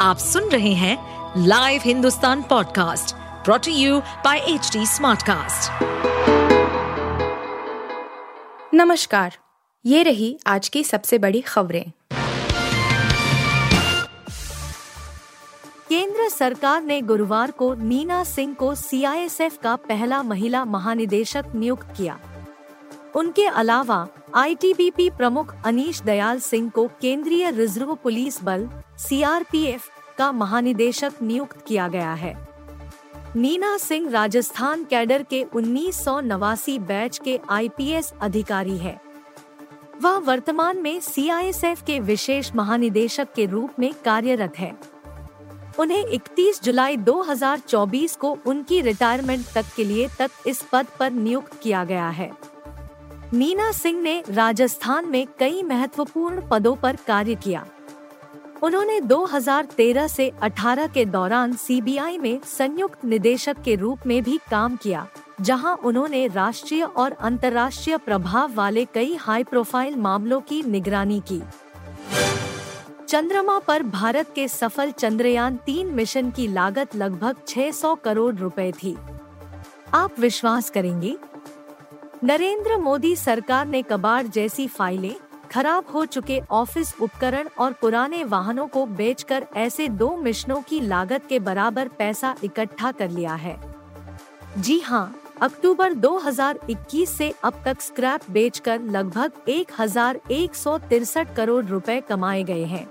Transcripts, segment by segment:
आप सुन रहे हैं live Hindustan podcast brought to you by H Smartcast. नमस्कार, ये रही आज की सबसे बड़ी खबरें केंद्र सरकार ने गुरुवार को नीना सिंह को सीआईएसएफ का पहला महिला महानिदेशक नियुक्त किया उनके अलावा आईटीबीपी प्रमुख अनीश दयाल सिंह को केंद्रीय रिज़र्व पुलिस बल सीआरपीएफ का महानिदेशक नियुक्त किया गया है। नीना सिंह राजस्थान कैडर के उन्नीस सौ नवासी बैच के आईपीएस अधिकारी है। वह वर्तमान में सीआईएसएफ के विशेष महानिदेशक के रूप में कार्यरत है। उन्हें 31 जुलाई 2024 को उनकी रिटायरमेंट तक के लिए तक इस पद पर नियुक्त किया गया है। नीना सिंह ने राजस्थान में कई महत्वपूर्ण पदों पर कार्य किया। उन्होंने 2013 से 18 के दौरान सीबीआई में संयुक्त निदेशक के रूप में भी काम किया, जहाँ उन्होंने राष्ट्रीय और अंतर्राष्ट्रीय प्रभाव वाले कई हाई प्रोफ़ाइल मामलों की निगरानी की। चंद्रमा पर भारत के सफल चंद्रयान तीन मिशन की लागत लगभग 600 करोड़ रुपए थी। आप विश्वास करेंगे नरेंद्र मोदी सरकार ने कबाड़ जैसी फाइलें, खराब हो चुके ऑफ़िस उपकरण और पुराने वाहनों को बेचकर ऐसे दो मिशनों की लागत के बराबर पैसा इकट्ठा कर लिया है। जी हाँ अक्टूबर 2021 से अब तक स्क्रैप बेचकर लगभग एक हज़ार एक सौ तिरसठ करोड़ रुपए कमाए गए हैं।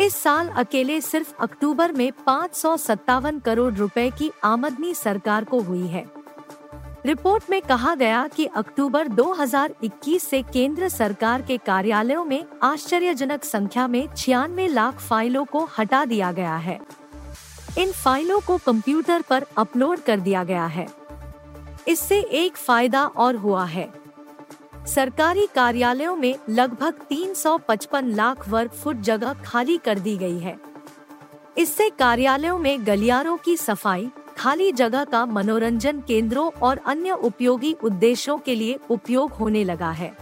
इस साल अकेले सिर्फ़ अक्टूबर में पाँच सौ सत्तावन करोड़ रुपए की आमदनी सरकार को हुई है। रिपोर्ट में कहा गया कि अक्टूबर 2021 से केंद्र सरकार के कार्यालयों में आश्चर्यजनक संख्या में छियानवे लाख फाइलों को हटा दिया गया है। इन फाइलों को कंप्यूटर पर अपलोड कर दिया गया है। इससे एक फ़ायदा और हुआ है। सरकारी कार्यालयों में लगभग 355 लाख वर्ग फुट जगह खाली कर दी गई है। इससे कार्यालयों में गलियारों की सफ़ाई खाली जगह का मनोरंजन केंद्रों और अन्य उपयोगी उद्देश्यों के लिए उपयोग होने लगा है।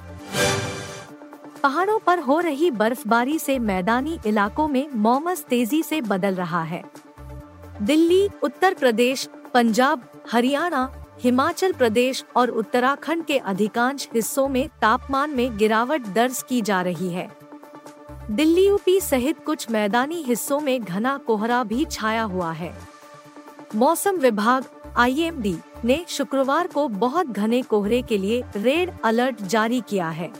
पहाड़ों पर हो रही बर्फबारी से मैदानी इलाकों में मौमस तेज़ी से बदल रहा है। दिल्ली, उत्तर प्रदेश, पंजाब, हरियाणा, हिमाचल प्रदेश और उत्तराखंड के अधिकांश हिस्सों में तापमान में गिरावट दर्ज की जा रही है। दिल्ली यूपी सहित कुछ मैदानी हिस्सों में घना कोहरा भी छाया हुआ है। मौसम विभाग आईएमडी ने शुक्रवार को बहुत घने कोहरे के लिए रेड अलर्ट जारी किया है।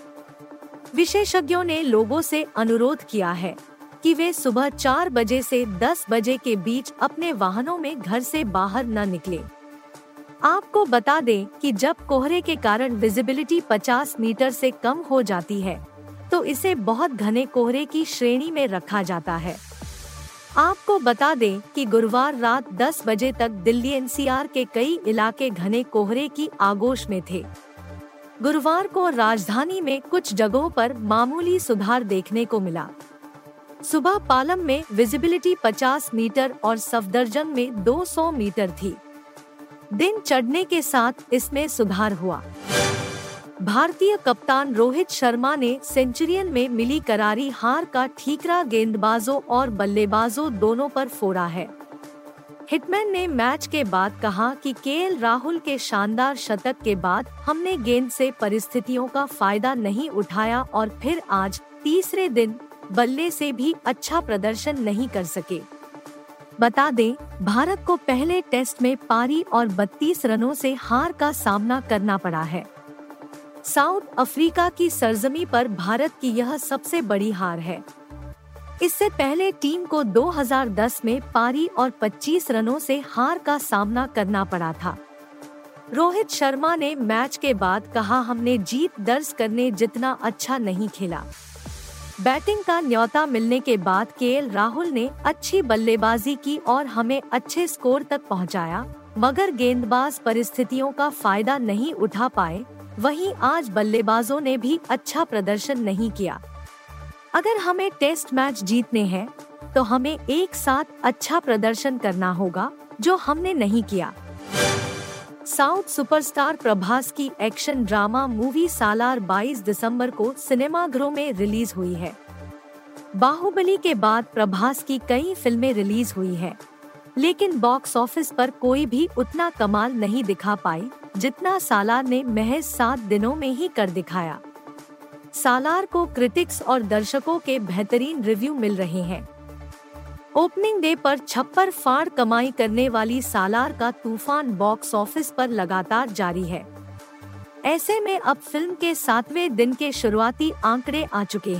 विशेषज्ञों ने लोगों से अनुरोध किया है कि वे सुबह चार बजे से दस बजे के बीच अपने वाहनों में घर से बाहर न निकले। आपको बता दें कि जब कोहरे के कारण विजिबिलिटी 50 मीटर से कम हो जाती है तो इसे बहुत घने कोहरे की श्रेणी में रखा जाता है। आपको बता दें कि गुरुवार रात 10 बजे तक दिल्ली एनसीआर के कई इलाके घने कोहरे की आगोश में थे। गुरुवार को राजधानी में कुछ जगहों पर मामूली सुधार देखने को मिला। सुबह पालम में विजिबिलिटी 50 मीटर और सफदरजंग में 200 मीटर थी। दिन चढ़ने के साथ इसमें सुधार हुआ। भारतीय कप्तान रोहित शर्मा ने सेंचुरियन में मिली करारी हार का ठीकरा गेंदबाजों और बल्लेबाजों दोनों पर फोड़ा है। हिटमैन ने मैच के बाद कहा कि के राहुल के शानदार शतक के बाद हमने गेंद से परिस्थितियों का फ़ायदा नहीं उठाया और फिर आज तीसरे दिन बल्ले से भी अच्छा प्रदर्शन नहीं कर सके। बता दें, भारत को पहले टेस्ट में पारी और 32 रनों से हार का सामना करना पड़ा है। साउथ अफ्रीका की सरजमी पर भारत की यह सबसे बड़ी हार है। इससे पहले टीम को 2010 में पारी और 25 रनों से हार का सामना करना पड़ा था। रोहित शर्मा ने मैच के बाद कहा हमने जीत दर्ज करने जितना अच्छा नहीं खेला। बैटिंग का न्योता मिलने के बाद के राहुल ने अच्छी बल्लेबाजी की और हमें अच्छे स्कोर तक पहुँचाया, मगर गेंदबाज परिस्थितियों का फ़ायदा नहीं उठा पाए वहीं आज बल्लेबाजों ने भी अच्छा प्रदर्शन नहीं किया। अगर हमें टेस्ट मैच जीतने हैं तो हमें एक साथ अच्छा प्रदर्शन करना होगा जो हमने नहीं किया। साउथ सुपरस्टार प्रभास की एक्शन ड्रामा मूवी सालार 22 दिसंबर को सिनेमाघरों में रिलीज़ हुई है। बाहुबली के बाद प्रभास की कई फ़िल्में रिलीज़ हुई हैं, लेकिन बॉक्स ऑफ़िस पर कोई भी उतना कमाल नहीं दिखा पाई। जितना सालार ने महज सात दिनों में ही कर दिखाया। सालार को क्रिटिक्स और दर्शकों के बेहतरीन रिव्यू मिल रहे हैं। ओपनिंग डे पर छप्पर फाड़ कमाई करने वाली सालार का तूफ़ान बॉक्स ऑफ़िस पर लगातार जारी है। ऐसे में अब फ़िल्म के सातवें दिन के शुरुआती आंकड़े आ चुके हैं।